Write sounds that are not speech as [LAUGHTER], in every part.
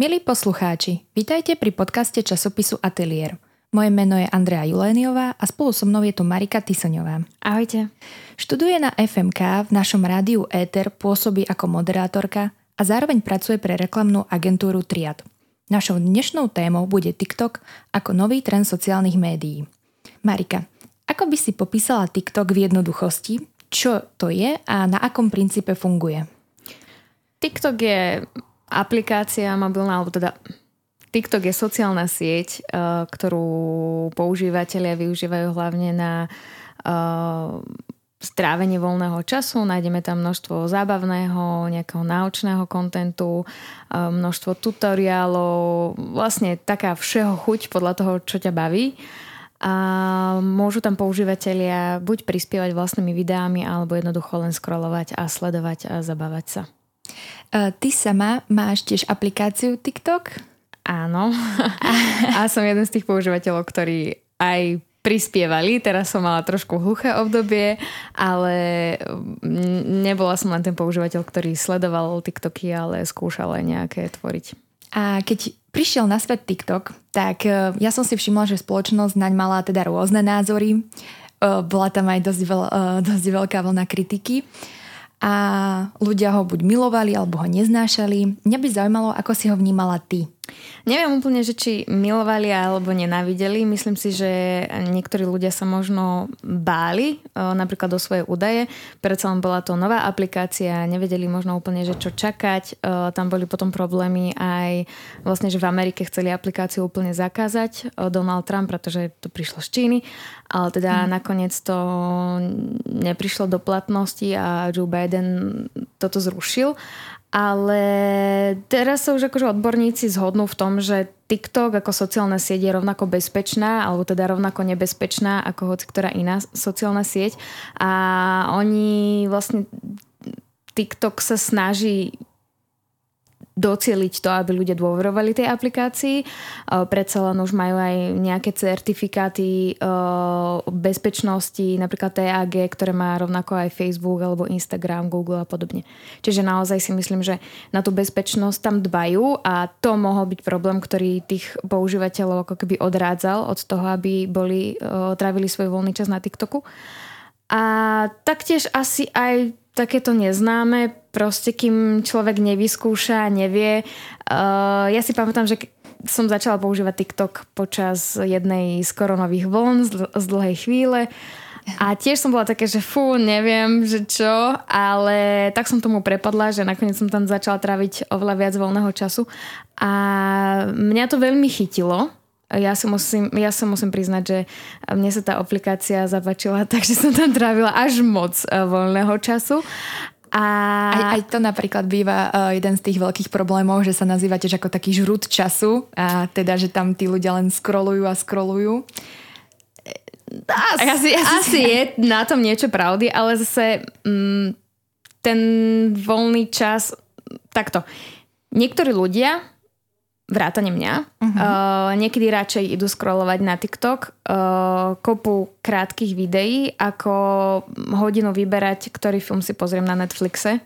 Milí poslucháči, vítajte pri podcaste časopisu Atelier. Moje meno je Andrea Juléniová a spolu so mnou je tu Marika Tysoňová. Ahojte. Študuje na FMK, v našom rádiu Éter pôsobí ako moderátorka a zároveň pracuje pre reklamnú agentúru Triad. Našou dnešnou témou bude TikTok ako nový trend sociálnych médií. Marika, ako by si popísala TikTok v jednoduchosti? Čo to je a na akom princípe funguje? TikTok je aplikácia mobilná, alebo teda TikTok je sociálna sieť, uh, ktorú používateľia využívajú hlavne na uh, strávenie voľného času. Nájdeme tam množstvo zábavného, nejakého náučného kontentu, uh, množstvo tutoriálov, vlastne taká všeho chuť podľa toho, čo ťa baví. A môžu tam používateľia buď prispievať vlastnými videami, alebo jednoducho len scrollovať a sledovať a zabávať sa. Ty sama máš tiež aplikáciu TikTok? Áno. [LAUGHS] a som jeden z tých používateľov, ktorí aj prispievali. Teraz som mala trošku hluché obdobie, ale nebola som len ten používateľ, ktorý sledoval TikToky, ale skúšal aj nejaké tvoriť. A keď prišiel na svet TikTok, tak e, ja som si všimla, že spoločnosť naň mala teda rôzne názory. E, bola tam aj dosť, veľ, e, dosť veľká vlna kritiky a ľudia ho buď milovali alebo ho neznášali. Mňa by zaujímalo, ako si ho vnímala ty. Neviem úplne, že či milovali alebo nenávideli. Myslím si, že niektorí ľudia sa možno báli napríklad o svoje údaje. Predsa len bola to nová aplikácia, nevedeli možno úplne, že čo čakať. Tam boli potom problémy aj vlastne, že v Amerike chceli aplikáciu úplne zakázať Donald Trump, pretože to prišlo z Číny. Ale teda hmm. nakoniec to neprišlo do platnosti a Joe Biden toto zrušil. Ale teraz sa už akože odborníci zhodnú v tom, že TikTok ako sociálna sieť je rovnako bezpečná, alebo teda rovnako nebezpečná ako hoci ktorá iná sociálna sieť. A oni vlastne TikTok sa snaží docieliť to, aby ľudia dôverovali tej aplikácii. Predsa len už majú aj nejaké certifikáty bezpečnosti, napríklad TAG, ktoré má rovnako aj Facebook alebo Instagram, Google a podobne. Čiže naozaj si myslím, že na tú bezpečnosť tam dbajú a to mohol byť problém, ktorý tých používateľov ako keby odrádzal od toho, aby boli, trávili svoj voľný čas na TikToku. A taktiež asi aj takéto neznáme, proste kým človek nevyskúša, nevie. Uh, ja si pamätám, že som začala používať TikTok počas jednej z koronových vln z, z dlhej chvíle. A tiež som bola také, že fú, neviem, že čo, ale tak som tomu prepadla, že nakoniec som tam začala tráviť oveľa viac voľného času. A mňa to veľmi chytilo, ja si, musím, ja si musím priznať, že mne sa tá aplikácia zapáčila, [LAUGHS] takže som tam trávila až moc e, voľného času. A... Aj, aj to napríklad býva uh, jeden z tých veľkých problémov, že sa nazýva tiež ako taký žrút času a teda, že tam tí ľudia len scrollujú a scrollujú. Asi, asi, asi je na tom niečo pravdy, ale zase mm, ten voľný čas takto. Niektorí ľudia vrátane mňa. Uh-huh. Uh, niekedy radšej idú scrollovať na TikTok uh, kopu krátkých videí, ako hodinu vyberať, ktorý film si pozriem na Netflixe.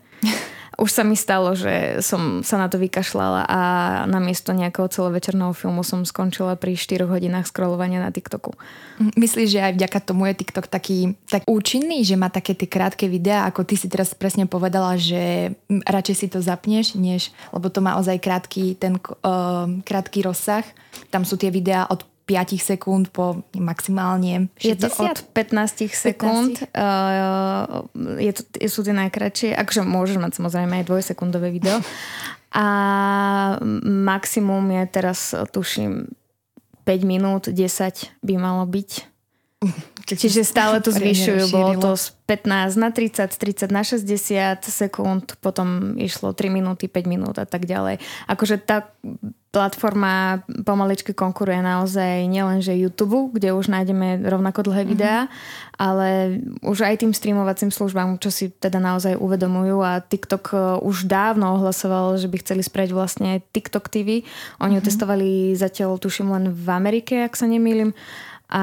Už sa mi stalo, že som sa na to vykašľala a namiesto nejakého celovečerného filmu som skončila pri 4 hodinách scrollovania na TikToku. Myslíš, že aj vďaka tomu je TikTok taký tak účinný, že má také tie krátke videá, ako ty si teraz presne povedala, že radšej si to zapneš, než, lebo to má ozaj krátky, ten uh, krátky rozsah. Tam sú tie videá od 5 sekúnd po maximálne 60? Je to od 15 sekúnd. 15? Uh, je to, sú tie najkračšie. Akože môžeš mať samozrejme aj dvojsekundové video. A maximum je teraz, tuším, 5 minút, 10 by malo byť. Čiže stále to [LAUGHS] zvyšujú. Bolo to z 15 na 30, 30 na 60 sekúnd, potom išlo 3 minúty, 5 minút a tak ďalej. Akože tá platforma pomaličky konkuruje naozaj nielen že YouTube, kde už nájdeme rovnako dlhé mhm. videá, mm-hmm. ale už aj tým streamovacím službám, čo si teda naozaj uvedomujú a TikTok e, už dávno ohlasoval, že by chceli spraviť vlastne TikTok TV. Oni mm-hmm. ho testovali zatiaľ tuším len v Amerike, ak sa nemýlim a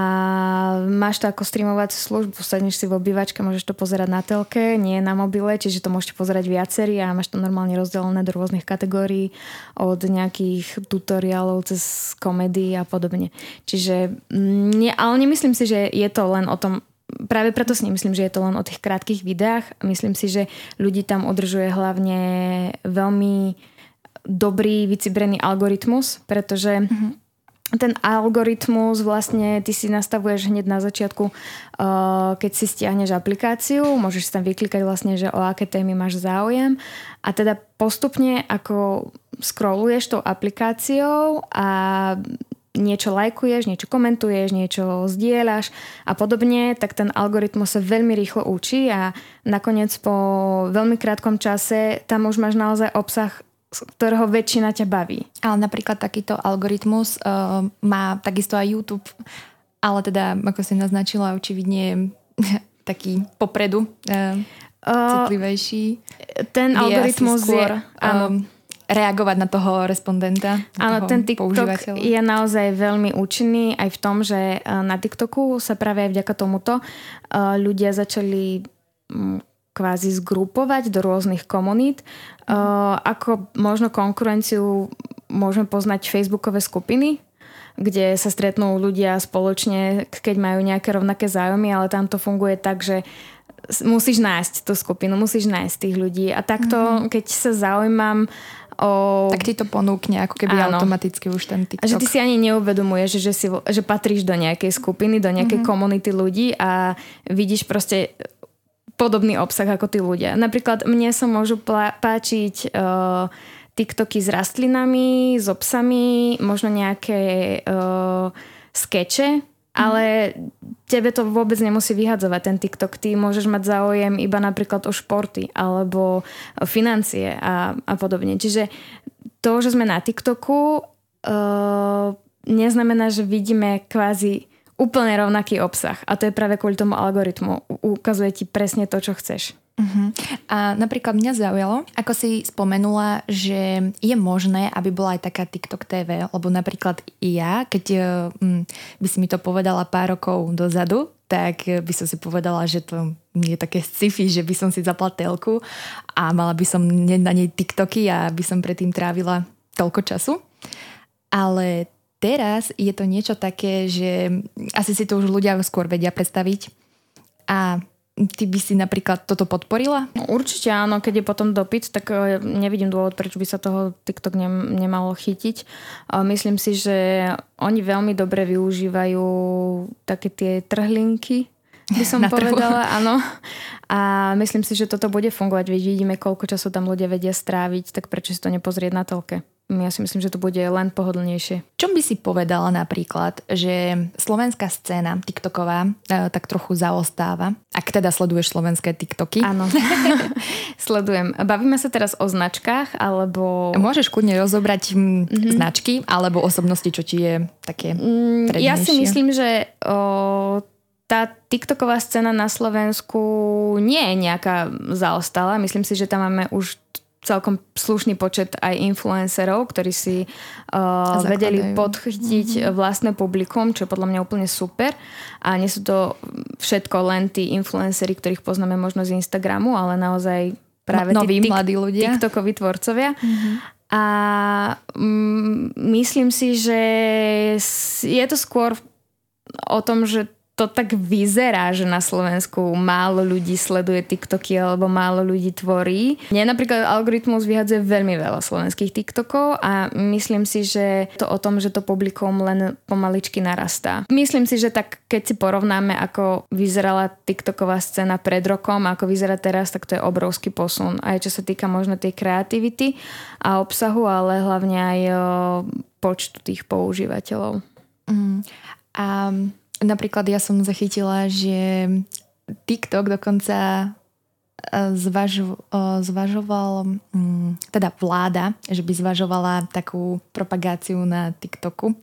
máš to ako streamovaciu službu, sadneš si v obývačke, môžeš to pozerať na telke, nie na mobile, čiže to môžete pozerať viacerí a máš to normálne rozdelené do rôznych kategórií od nejakých tutoriálov cez komedy a podobne. Čiže, mm, nie, ale nemyslím si, že je to len o tom, práve preto si nemyslím, že je to len o tých krátkých videách. Myslím si, že ľudí tam udržuje hlavne veľmi dobrý, vycibrený algoritmus, pretože mm-hmm ten algoritmus vlastne ty si nastavuješ hneď na začiatku, uh, keď si stiahneš aplikáciu, môžeš tam vyklikať vlastne, že o aké témy máš záujem. A teda postupne ako scrolluješ tou aplikáciou a niečo lajkuješ, niečo komentuješ, niečo zdieľaš a podobne, tak ten algoritmus sa veľmi rýchlo učí a nakoniec po veľmi krátkom čase tam už máš naozaj obsah z ktorého väčšina ťa baví. Ale napríklad takýto algoritmus uh, má takisto aj YouTube, ale teda, ako si naznačila, očividne [LAUGHS] taký popredu uh, citlivejší. Ten algoritmus skôr, je... Um, reagovať na toho respondenta. Áno, ten TikTok je naozaj veľmi účinný aj v tom, že na TikToku sa práve aj vďaka tomuto ľudia začali kvázi zgrupovať do rôznych komunít. Uh, ako možno konkurenciu môžeme poznať facebookové skupiny, kde sa stretnú ľudia spoločne, keď majú nejaké rovnaké zájmy, ale tam to funguje tak, že musíš nájsť tú skupinu, musíš nájsť tých ľudí. A takto, mm-hmm. keď sa zaujímam o... Tak ti to ponúkne ako keby áno. automaticky už ten TikTok. A že ty si ani neuvedomuješ, že, si, že patríš do nejakej skupiny, do nejakej mm-hmm. komunity ľudí a vidíš proste podobný obsah ako tí ľudia. Napríklad mne sa môžu páčiť uh, TikToky s rastlinami, s obsami, možno nejaké uh, skeče, ale tebe to vôbec nemusí vyhadzovať ten TikTok. Ty môžeš mať záujem iba napríklad o športy alebo financie a, a podobne. Čiže to, že sme na TikToku uh, neznamená, že vidíme kvázi úplne rovnaký obsah. A to je práve kvôli tomu algoritmu. Ukazuje ti presne to, čo chceš. Uh-huh. A napríklad mňa zaujalo, ako si spomenula, že je možné, aby bola aj taká TikTok TV, lebo napríklad ja, keď um, by si mi to povedala pár rokov dozadu, tak by som si povedala, že to je také sci-fi, že by som si zapla telku a mala by som na nej TikToky a by som predtým trávila toľko času. Ale teraz je to niečo také, že asi si to už ľudia skôr vedia predstaviť. A ty by si napríklad toto podporila? No, určite áno, keď je potom dopyt, tak e, nevidím dôvod, prečo by sa toho TikTok nem, nemalo chytiť. Myslím si, že oni veľmi dobre využívajú také tie trhlinky, by [LAUGHS] som povedala, áno. A myslím si, že toto bude fungovať, veď vidíme, koľko času tam ľudia vedia stráviť, tak prečo si to nepozrieť na telke? Ja si myslím, že to bude len pohodlnejšie. Čo by si povedala napríklad, že slovenská scéna TikToková e, tak trochu zaostáva? Ak teda sleduješ slovenské TikToky. Áno, [LAUGHS] sledujem. Bavíme sa teraz o značkách, alebo... Môžeš kľudne rozobrať mm-hmm. značky, alebo osobnosti, čo ti je také mm, Ja si myslím, že o, tá TikToková scéna na Slovensku nie je nejaká zaostala. Myslím si, že tam máme už celkom slušný počet aj influencerov, ktorí si uh, vedeli podchytiť mm-hmm. vlastné publikum, čo je podľa mňa úplne super. A nie sú to všetko len tí influenceri, ktorých poznáme možno z Instagramu, ale naozaj práve no, tí mladí ľudia. TikTokoví tvorcovia. Mm-hmm. A mm, myslím si, že je to skôr o tom, že to tak vyzerá, že na Slovensku málo ľudí sleduje TikToky alebo málo ľudí tvorí. Mne napríklad algoritmus vyhadzuje veľmi veľa slovenských TikTokov a myslím si, že to o tom, že to publikum len pomaličky narastá. Myslím si, že tak keď si porovnáme, ako vyzerala TikToková scéna pred rokom a ako vyzerá teraz, tak to je obrovský posun. Aj čo sa týka možno tej kreativity a obsahu, ale hlavne aj počtu tých používateľov. Mm. A Napríklad ja som zachytila, že TikTok dokonca e, zvažo, e, zvažoval, mm, teda vláda, že by zvažovala takú propagáciu na TikToku.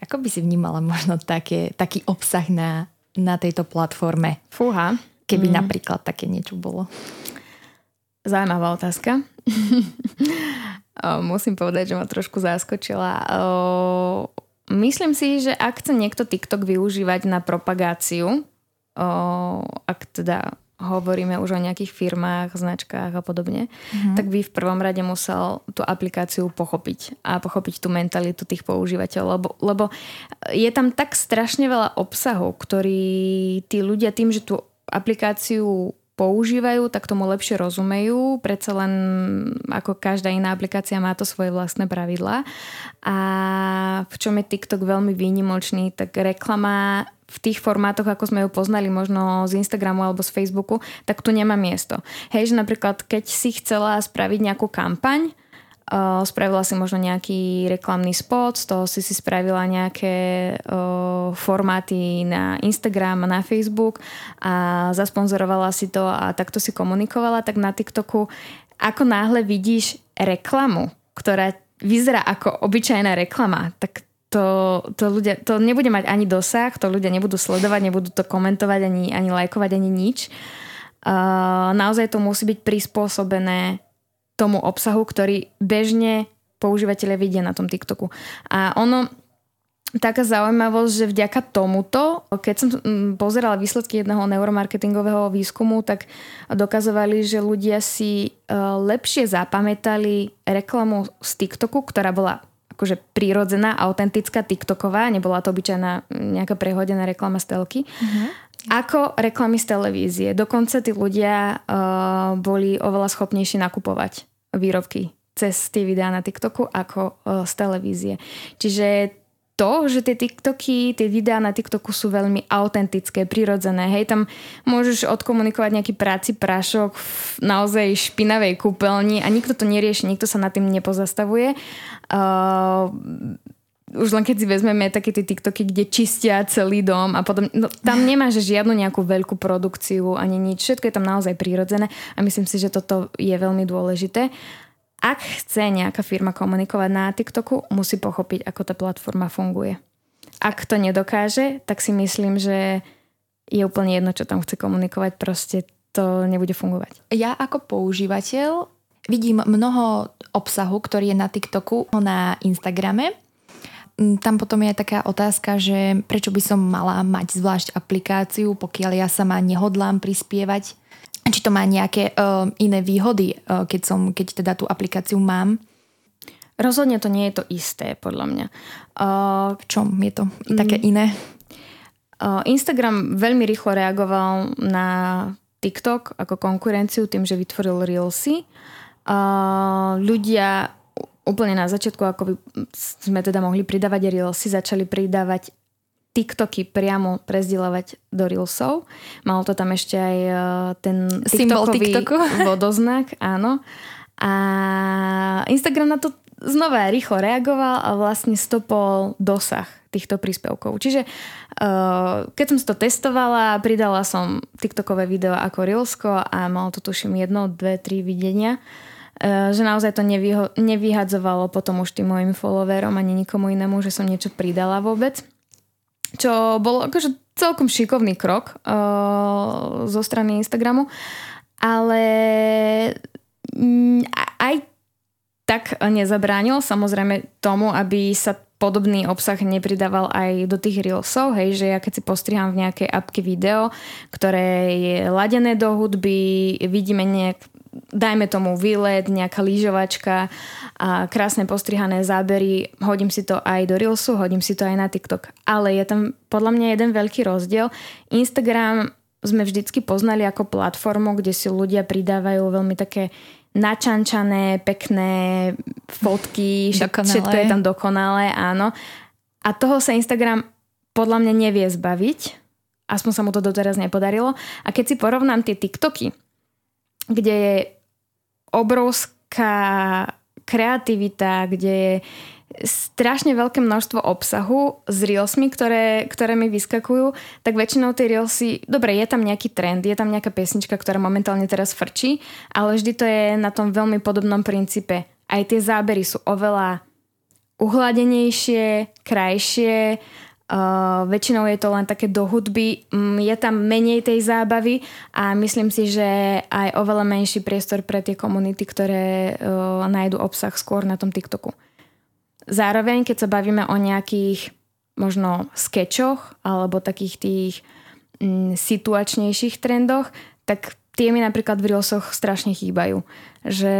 Ako by si vnímala možno také, taký obsah na, na tejto platforme? Fúha. Keby mm. napríklad také niečo bolo. Zaujímavá otázka. [LAUGHS] Musím povedať, že ma trošku zaskočila myslím si, že ak chce niekto TikTok využívať na propagáciu, o, ak teda hovoríme už o nejakých firmách, značkách a podobne, mm-hmm. tak by v prvom rade musel tú aplikáciu pochopiť a pochopiť tú mentalitu tých používateľov, lebo, lebo je tam tak strašne veľa obsahov, ktorý tí ľudia tým, že tú aplikáciu používajú, tak tomu lepšie rozumejú. Predsa len ako každá iná aplikácia má to svoje vlastné pravidlá. A v čom je TikTok veľmi výnimočný, tak reklama v tých formátoch, ako sme ju poznali možno z Instagramu alebo z Facebooku, tak tu nemá miesto. Hej, že napríklad keď si chcela spraviť nejakú kampaň, Uh, spravila si možno nejaký reklamný spot, z toho si si spravila nejaké uh, formáty na Instagram na Facebook a zasponzorovala si to a takto si komunikovala, tak na TikToku ako náhle vidíš reklamu, ktorá vyzerá ako obyčajná reklama, tak to, to, ľudia, to nebude mať ani dosah, to ľudia nebudú sledovať, nebudú to komentovať, ani, ani lajkovať, ani nič. Uh, naozaj to musí byť prispôsobené tomu obsahu, ktorý bežne používateľe vidia na tom TikToku. A ono, taká zaujímavosť, že vďaka tomuto, keď som mm, pozerala výsledky jedného neuromarketingového výskumu, tak dokazovali, že ľudia si e, lepšie zapamätali reklamu z TikToku, ktorá bola akože prírodzená, autentická, TikToková, nebola to obyčajná nejaká prehodená reklama z telky. Uh-huh. Ako reklamy z televízie. Dokonca tí ľudia uh, boli oveľa schopnejší nakupovať výrobky cez tie videá na TikToku ako uh, z televízie. Čiže to, že tie TikToky, tie videá na TikToku sú veľmi autentické, prirodzené. Hej, tam môžeš odkomunikovať nejaký práci prášok v naozaj špinavej kúpeľni a nikto to nerieši, nikto sa nad tým nepozastavuje. Uh, už len keď si vezmeme také tie TikToky, kde čistia celý dom a potom, no, tam nemáš žiadnu nejakú veľkú produkciu ani nič, všetko je tam naozaj prírodzené a myslím si, že toto je veľmi dôležité. Ak chce nejaká firma komunikovať na TikToku, musí pochopiť, ako tá platforma funguje. Ak to nedokáže, tak si myslím, že je úplne jedno, čo tam chce komunikovať, proste to nebude fungovať. Ja ako používateľ vidím mnoho obsahu, ktorý je na TikToku, na Instagrame tam potom je taká otázka, že prečo by som mala mať zvlášť aplikáciu, pokiaľ ja sama nehodlám prispievať. Či to má nejaké uh, iné výhody, uh, keď, som, keď teda tú aplikáciu mám. Rozhodne to nie je to isté, podľa mňa. Uh, v čom je to také mm, iné? Uh, Instagram veľmi rýchlo reagoval na TikTok ako konkurenciu tým, že vytvoril Reelsy. Uh, ľudia úplne na začiatku, ako by sme teda mohli pridávať Reelsy, začali pridávať TikToky priamo prezdielavať do Reelsov. Malo to tam ešte aj e, ten TikTokový [LAUGHS] vodoznak, áno. A Instagram na to znova rýchlo reagoval a vlastne stopol dosah týchto príspevkov. Čiže uh, keď som to testovala, pridala som TikTokové video ako Reelsko a malo to tuším jedno, dve, tri videnia. Eh, že naozaj to nevyho- nevyhadzovalo potom už tým mojim followerom ani nikomu inému, že som niečo pridala vôbec. Čo bol akože celkom šikovný krok uh, zo strany Instagramu, ale mm, aj tak nezabránil samozrejme tomu, aby sa podobný obsah nepridával aj do tých reelsov, hej, že ja keď si postriham v nejakej apke video, ktoré je ladené do hudby, vidíme nejak dajme tomu výlet, nejaká lyžovačka a krásne postrihané zábery, hodím si to aj do Reelsu, hodím si to aj na TikTok. Ale je tam podľa mňa jeden veľký rozdiel. Instagram sme vždycky poznali ako platformu, kde si ľudia pridávajú veľmi také načančané, pekné fotky, dokonalé. všetko je tam dokonalé, áno. A toho sa Instagram podľa mňa nevie zbaviť, aspoň sa mu to doteraz nepodarilo. A keď si porovnám tie TikToky, kde je obrovská kreativita, kde je strašne veľké množstvo obsahu s reelsmi, ktoré, ktoré mi vyskakujú, tak väčšinou tie reelsy, dobre, je tam nejaký trend, je tam nejaká pesnička, ktorá momentálne teraz frčí, ale vždy to je na tom veľmi podobnom princípe. Aj tie zábery sú oveľa uhladenejšie, krajšie, Väčšinou je to len také do hudby, um, je tam menej tej zábavy a myslím si, že aj oveľa menší priestor pre tie komunity, ktoré uh, nájdu obsah skôr na tom TikToku. Zároveň, keď sa bavíme o nejakých možno skečoch alebo takých tých mm, situačnejších trendoch, tak tie mi napríklad v Reelsoch strašne chýbajú. Že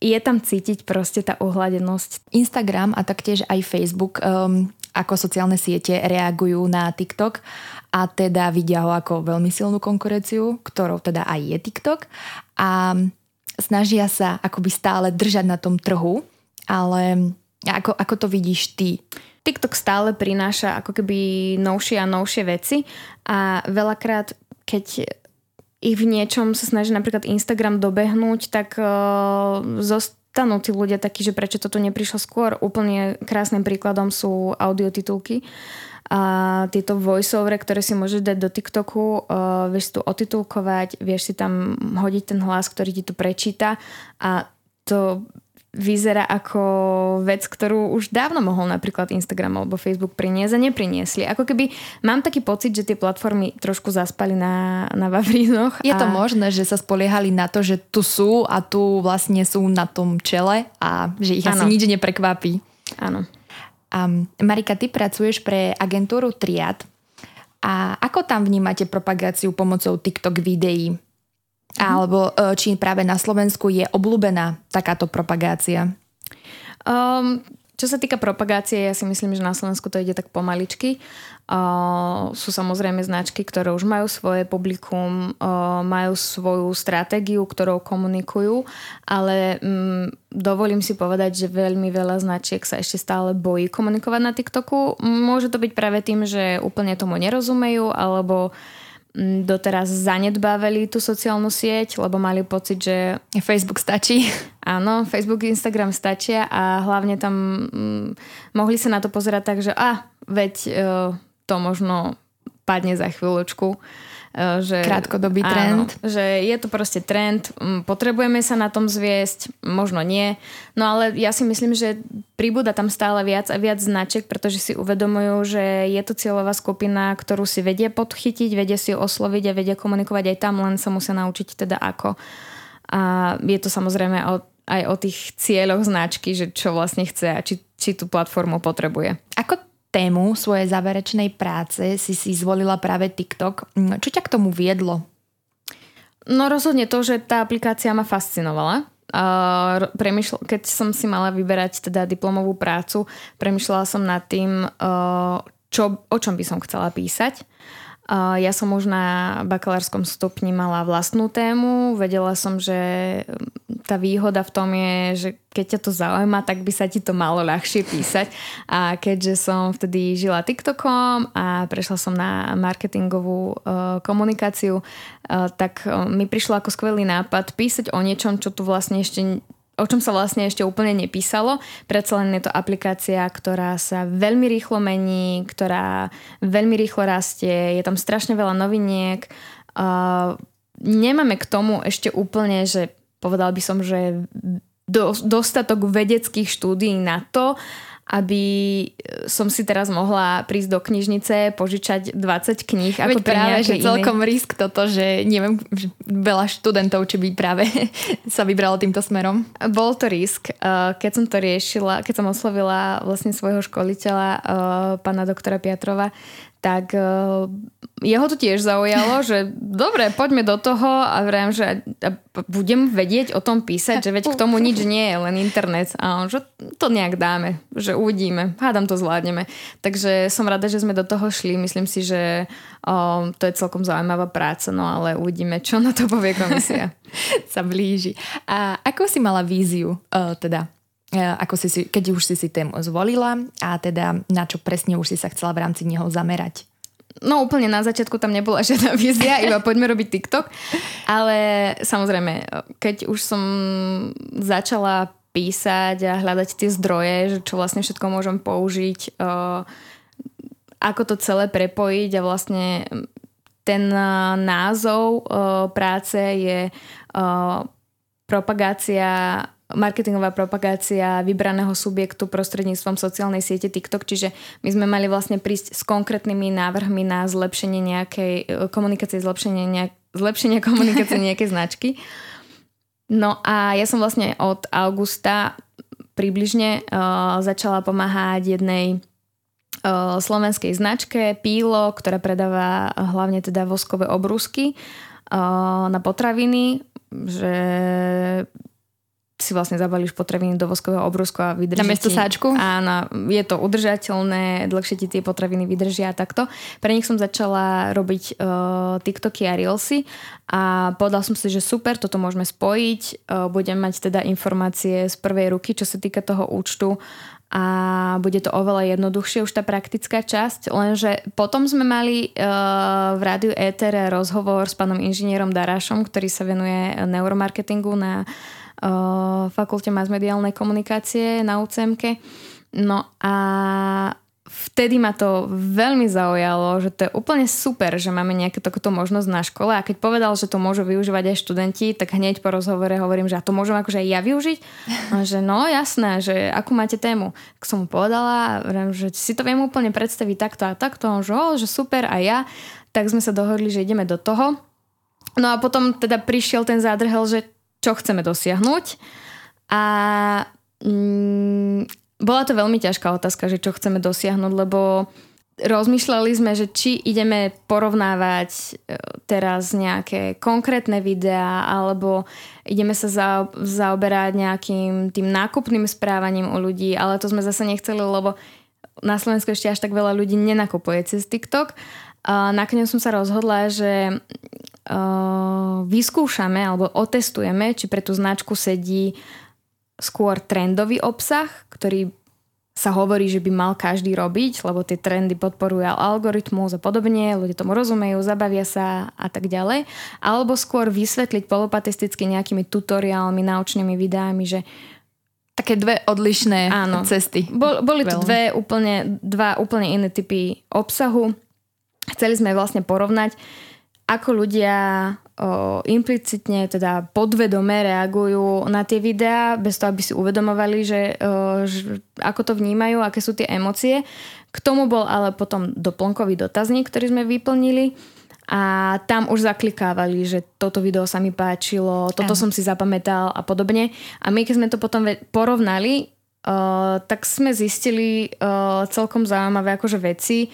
je tam cítiť proste tá ohľadenosť. Instagram a taktiež aj Facebook um, ako sociálne siete reagujú na TikTok a teda vidia ho ako veľmi silnú konkurenciu, ktorou teda aj je TikTok a snažia sa akoby stále držať na tom trhu, ale ako, ako to vidíš ty? TikTok stále prináša ako keby novšie a novšie veci a veľakrát, keď ich v niečom sa snaží napríklad Instagram dobehnúť, tak uh, zostanú tí ľudia takí, že prečo toto neprišlo skôr. Úplne krásnym príkladom sú audiotitulky a tieto voiceover, ktoré si môžeš dať do TikToku, uh, vieš tu otitulkovať, vieš si tam hodiť ten hlas, ktorý ti to prečíta a to vyzerá ako vec, ktorú už dávno mohol napríklad Instagram alebo Facebook priniesť a nepriniesli. Ako keby mám taký pocit, že tie platformy trošku zaspali na, na Vavrínoch. Je a... to možné, že sa spoliehali na to, že tu sú a tu vlastne sú na tom čele a že ich ano. asi nič neprekvapí. Áno. Um, Marika, ty pracuješ pre agentúru Triad. A ako tam vnímate propagáciu pomocou TikTok videí? Mhm. Alebo e, či práve na Slovensku je obľúbená takáto propagácia? Um, čo sa týka propagácie, ja si myslím, že na Slovensku to ide tak pomaličky. Uh, sú samozrejme značky, ktoré už majú svoje publikum, uh, majú svoju stratégiu, ktorou komunikujú, ale um, dovolím si povedať, že veľmi veľa značiek sa ešte stále bojí komunikovať na TikToku. Môže to byť práve tým, že úplne tomu nerozumejú, alebo uh, doteraz zanedbávali tú sociálnu sieť, lebo mali pocit, že... Facebook stačí. [LAUGHS] Áno, Facebook, Instagram stačia a hlavne tam mm, mohli sa na to pozerať tak, že a, veď e, to možno padne za chvíľočku. E, že, krátkodobý trend. Áno, že je to proste trend, potrebujeme sa na tom zviesť, možno nie. No ale ja si myslím, že pribúda tam stále viac a viac značiek, pretože si uvedomujú, že je to cieľová skupina, ktorú si vedia podchytiť, vedia si osloviť a vedia komunikovať aj tam, len sa musia naučiť teda ako. A je to samozrejme o, aj o tých cieľoch značky, že čo vlastne chce a či, či tú platformu potrebuje. Ako tému svojej záverečnej práce si si zvolila práve TikTok. Mm, čo ťa k tomu viedlo? No rozhodne to, že tá aplikácia ma fascinovala. Uh, keď som si mala vyberať teda diplomovú prácu, premyšľala som nad tým, uh, čo, o čom by som chcela písať. Ja som už na bakalárskom stupni mala vlastnú tému. Vedela som, že tá výhoda v tom je, že keď ťa to zaujíma, tak by sa ti to malo ľahšie písať. A keďže som vtedy žila TikTokom a prešla som na marketingovú uh, komunikáciu, uh, tak uh, mi prišlo ako skvelý nápad písať o niečom, čo tu vlastne ešte o čom sa vlastne ešte úplne nepísalo. Predsa len je to aplikácia, ktorá sa veľmi rýchlo mení, ktorá veľmi rýchlo rastie, je tam strašne veľa noviniek. Uh, nemáme k tomu ešte úplne, že povedal by som, že do, dostatok vedeckých štúdií na to, aby e, som si teraz mohla prísť do knižnice, požičať 20 kníh. Ako Veď práve, že iný. celkom risk toto, že neviem, že veľa študentov, či by práve [LAUGHS] sa vybralo týmto smerom. Bol to risk. E, keď som to riešila, keď som oslovila vlastne svojho školiteľa, e, pána doktora Piatrova, tak uh, jeho to tiež zaujalo, že dobre, poďme do toho a vrajím, že budem vedieť o tom písať, že veď k tomu nič nie je, len internet. A on, že to nejak dáme, že uvidíme, hádam to zvládneme. Takže som rada, že sme do toho šli. Myslím si, že uh, to je celkom zaujímavá práca, no ale uvidíme, čo na to povie komisia. [LAUGHS] sa blíži. A ako si mala víziu, uh, teda ako si keď už si si tému zvolila a teda na čo presne už si sa chcela v rámci neho zamerať? No úplne na začiatku tam nebola [LAUGHS] žiadna vízia, iba poďme robiť TikTok. Ale samozrejme, keď už som začala písať a hľadať tie zdroje, že čo vlastne všetko môžem použiť, uh, ako to celé prepojiť a vlastne ten uh, názov práce je propagácia marketingová propagácia vybraného subjektu prostredníctvom sociálnej siete TikTok, čiže my sme mali vlastne prísť s konkrétnymi návrhmi na zlepšenie nejakej e, komunikácie, zlepšenie, nejak, zlepšenie [LAUGHS] komunikácie nejakej značky. No a ja som vlastne od augusta približne uh, začala pomáhať jednej slovenskej značke Pílo, ktorá predáva hlavne teda voskové obrusky na potraviny, že si vlastne zabalíš potraviny do voskového obrusku a vydrží Na miesto sáčku? Áno, je to udržateľné, dlhšie ti tie potraviny vydržia a takto. Pre nich som začala robiť uh, TikToky a Reelsy a povedal som si, že super, toto môžeme spojiť. Uh, budem mať teda informácie z prvej ruky, čo sa týka toho účtu a bude to oveľa jednoduchšie už tá praktická časť, lenže potom sme mali uh, v rádiu Ether rozhovor s pánom inžinierom Darášom, ktorý sa venuje neuromarketingu na uh, fakulte masmediálnej komunikácie na UCMK. No a vtedy ma to veľmi zaujalo, že to je úplne super, že máme nejakú takúto možnosť na škole a keď povedal, že to môžu využívať aj študenti, tak hneď po rozhovore hovorím, že a to môžem akože aj ja využiť? A že no jasné, že akú máte tému? Tak som mu povedala, že si to viem úplne predstaviť takto a takto, on že, že super a ja, tak sme sa dohodli, že ideme do toho. No a potom teda prišiel ten zádrhel, že čo chceme dosiahnuť a mm, bola to veľmi ťažká otázka, že čo chceme dosiahnuť, lebo rozmýšľali sme, že či ideme porovnávať e, teraz nejaké konkrétne videá alebo ideme sa za, zaoberať nejakým tým nákupným správaním u ľudí, ale to sme zase nechceli, lebo na Slovensku ešte až tak veľa ľudí nenakupuje cez TikTok. A nakoniec som sa rozhodla, že vyskúšame alebo otestujeme, či pre tú značku sedí skôr trendový obsah, ktorý sa hovorí, že by mal každý robiť, lebo tie trendy podporujú algoritmus a podobne, ľudia tomu rozumejú, zabavia sa a tak ďalej. Alebo skôr vysvetliť polopatisticky nejakými tutoriálmi, naučnými videami, že Také dve odlišné Áno. cesty. Bol, boli to dve úplne, dva úplne iné typy obsahu. Chceli sme vlastne porovnať, ako ľudia o, implicitne, teda podvedome reagujú na tie videá, bez toho, aby si uvedomovali, že, o, že ako to vnímajú, aké sú tie emócie. K tomu bol ale potom doplnkový dotazník, ktorý sme vyplnili a tam už zaklikávali, že toto video sa mi páčilo, toto Aha. som si zapamätal a podobne. A my keď sme to potom porovnali, uh, tak sme zistili uh, celkom zaujímavé akože veci,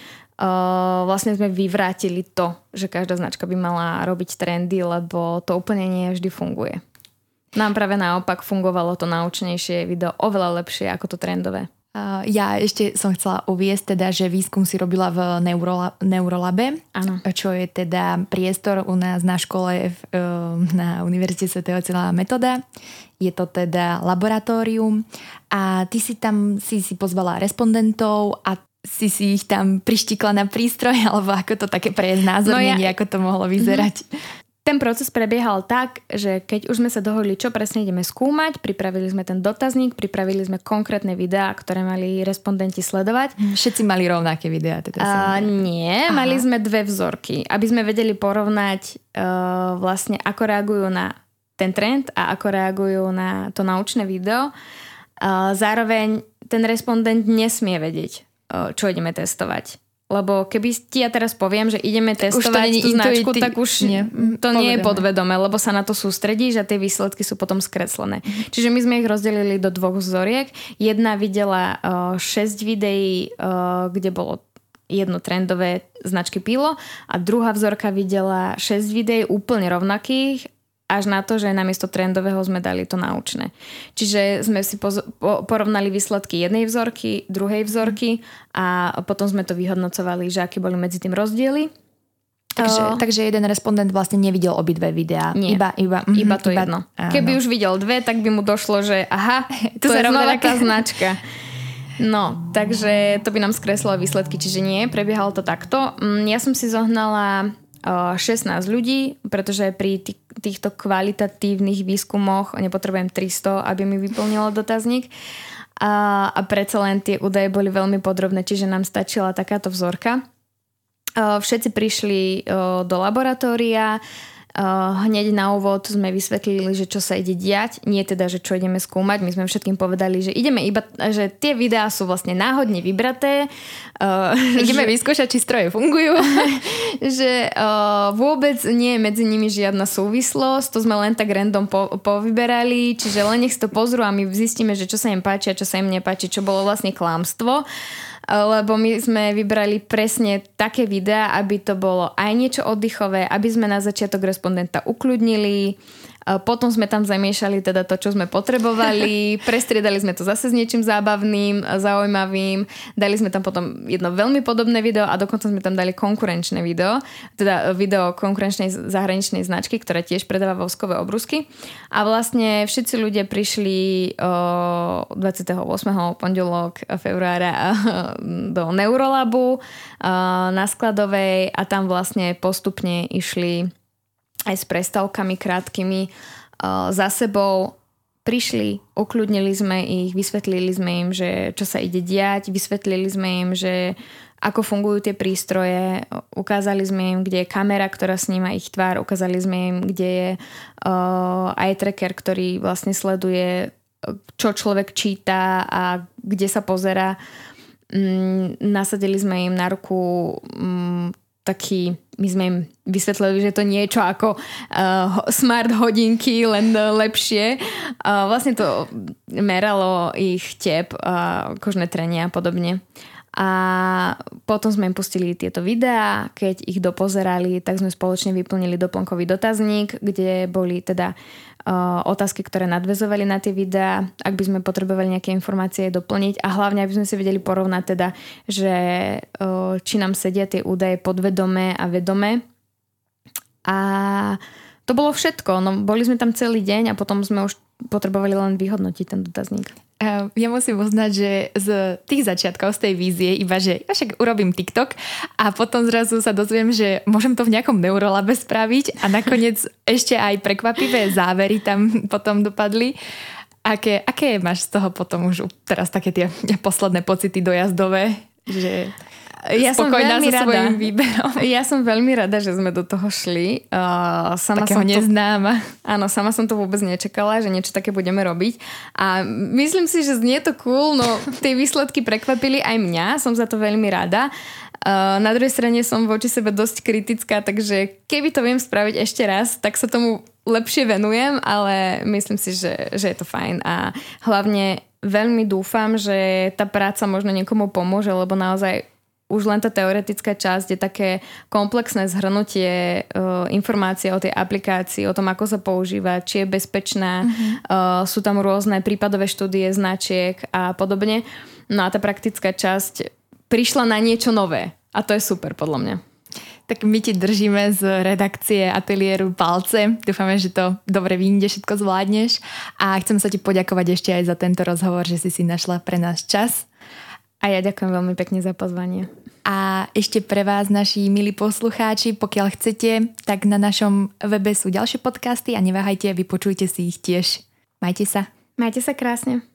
vlastne sme vyvrátili to, že každá značka by mala robiť trendy, lebo to úplne nie vždy funguje. Nám práve naopak fungovalo to naučnejšie video oveľa lepšie ako to trendové. Uh, ja ešte som chcela uviesť teda, že výskum si robila v Neurola- Neurolabe, ano. čo je teda priestor u nás na škole v, uh, na Univerzite Sv. Cila Metoda. Je to teda laboratórium a ty si tam si, si pozvala respondentov a si si ich tam prištikla na prístroj, [LAUGHS] alebo ako to také pre znázornenie, no ja... ako to mohlo vyzerať? Ten proces prebiehal tak, že keď už sme sa dohodli, čo presne ideme skúmať, pripravili sme ten dotazník, pripravili sme konkrétne videá, ktoré mali respondenti sledovať. Hm, všetci mali rovnaké videá? Teda A, nie, Aha. mali sme dve vzorky, aby sme vedeli porovnať uh, vlastne, ako reagujú na ten trend a ako reagujú na to naučné video. Uh, zároveň ten respondent nesmie vedieť, čo ideme testovať. Lebo keby ti ja teraz poviem, že ideme testovať tú značku, tak už nie, to nie je podvedome, lebo sa na to sústredíš a tie výsledky sú potom skreslené. Mm. Čiže my sme ich rozdelili do dvoch vzoriek. Jedna videla uh, 6 videí, uh, kde bolo jedno trendové značky Pilo a druhá vzorka videla 6 videí úplne rovnakých až na to, že namiesto trendového sme dali to naučné. Čiže sme si poz- po- porovnali výsledky jednej vzorky, druhej vzorky a potom sme to vyhodnocovali, že aké boli medzi tým rozdiely. Takže, takže jeden respondent vlastne nevidel obidve videá. Nie, iba, iba, mm, iba to iba, jedno. Áno. Keby už videl dve, tak by mu došlo, že aha, [LAUGHS] to, to je znova tá značka. No, takže to by nám skreslo výsledky, čiže nie, prebiehalo to takto. Mm, ja som si zohnala 16 ľudí, pretože pri týchto kvalitatívnych výskumoch nepotrebujem 300, aby mi vyplnilo dotazník. A, a predsa len tie údaje boli veľmi podrobné, čiže nám stačila takáto vzorka. Všetci prišli do laboratória, hneď na úvod sme vysvetlili, že čo sa ide diať, nie teda, že čo ideme skúmať. My sme všetkým povedali, že ideme iba, že tie videá sú vlastne náhodne vybraté. Uh, [LAUGHS] ideme že, vyskúšať, či stroje fungujú. [LAUGHS] že uh, vôbec nie je medzi nimi žiadna súvislosť, to sme len tak random po, povyberali, čiže len nech si to pozrú a my zistíme, že čo sa im páči a čo sa im nepáči, čo bolo vlastne klamstvo. Lebo my sme vybrali presne také videá, aby to bolo aj niečo oddychové, aby sme na začiatok respondenta ukľudnili, potom sme tam zamiešali teda to, čo sme potrebovali, [LAUGHS] prestriedali sme to zase s niečím zábavným, zaujímavým, dali sme tam potom jedno veľmi podobné video a dokonca sme tam dali konkurenčné video, teda video konkurenčnej zahraničnej značky, ktorá tiež predáva voskové obrusky. A vlastne všetci ľudia prišli 28. pondelok februára do Neurolabu na skladovej a tam vlastne postupne išli aj s prestavkami krátkými uh, za sebou. Prišli, ukľudnili sme ich, vysvetlili sme im, že čo sa ide diať, vysvetlili sme im, že ako fungujú tie prístroje, ukázali sme im, kde je kamera, ktorá sníma ich tvár, ukázali sme im, kde je uh, eye tracker, ktorý vlastne sleduje, čo človek číta a kde sa pozera. Mm, nasadili sme im na ruku mm, taký, my sme im vysvetlili, že to niečo ako uh, smart hodinky, len lepšie. Uh, vlastne to meralo ich tep, uh, kožné trenia a podobne. A potom sme im pustili tieto videá, keď ich dopozerali, tak sme spoločne vyplnili doplnkový dotazník, kde boli teda otázky, ktoré nadvezovali na tie videá, ak by sme potrebovali nejaké informácie doplniť a hlavne, aby sme si vedeli porovnať teda, že uh, či nám sedia tie údaje podvedome a vedome. A to bolo všetko. No, boli sme tam celý deň a potom sme už potrebovali len vyhodnotiť ten dotazník. Ja musím uznať, že z tých začiatkov, z tej vízie, iba že ja však urobím TikTok a potom zrazu sa dozviem, že môžem to v nejakom neurolabe spraviť a nakoniec [LAUGHS] ešte aj prekvapivé závery tam potom dopadli. Aké, aké máš z toho potom už teraz také tie posledné pocity dojazdové? Že ja som veľmi rada. výberom. [LAUGHS] Ja som veľmi rada, že sme do toho šli. Uh, sama Takého som neznáma. To, áno, sama som to vôbec nečakala, že niečo také budeme robiť. A myslím si, že znie to cool, no [LAUGHS] tie výsledky prekvapili aj mňa. Som za to veľmi rada. Uh, na druhej strane som voči sebe dosť kritická, takže keby to viem spraviť ešte raz, tak sa tomu lepšie venujem, ale myslím si, že, že je to fajn a hlavne veľmi dúfam, že tá práca možno niekomu pomôže, lebo naozaj už len tá teoretická časť je také komplexné zhrnutie uh, informácie o tej aplikácii, o tom, ako sa používa, či je bezpečná, mm-hmm. uh, sú tam rôzne prípadové štúdie značiek a podobne. No a tá praktická časť prišla na niečo nové a to je super podľa mňa. Tak my ti držíme z redakcie ateliéru palce. Dúfame, že to dobre vyjde, všetko zvládneš. A chcem sa ti poďakovať ešte aj za tento rozhovor, že si si našla pre nás čas. A ja ďakujem veľmi pekne za pozvanie. A ešte pre vás, naši milí poslucháči, pokiaľ chcete, tak na našom webe sú ďalšie podcasty a neváhajte, vypočujte si ich tiež. Majte sa. Majte sa krásne.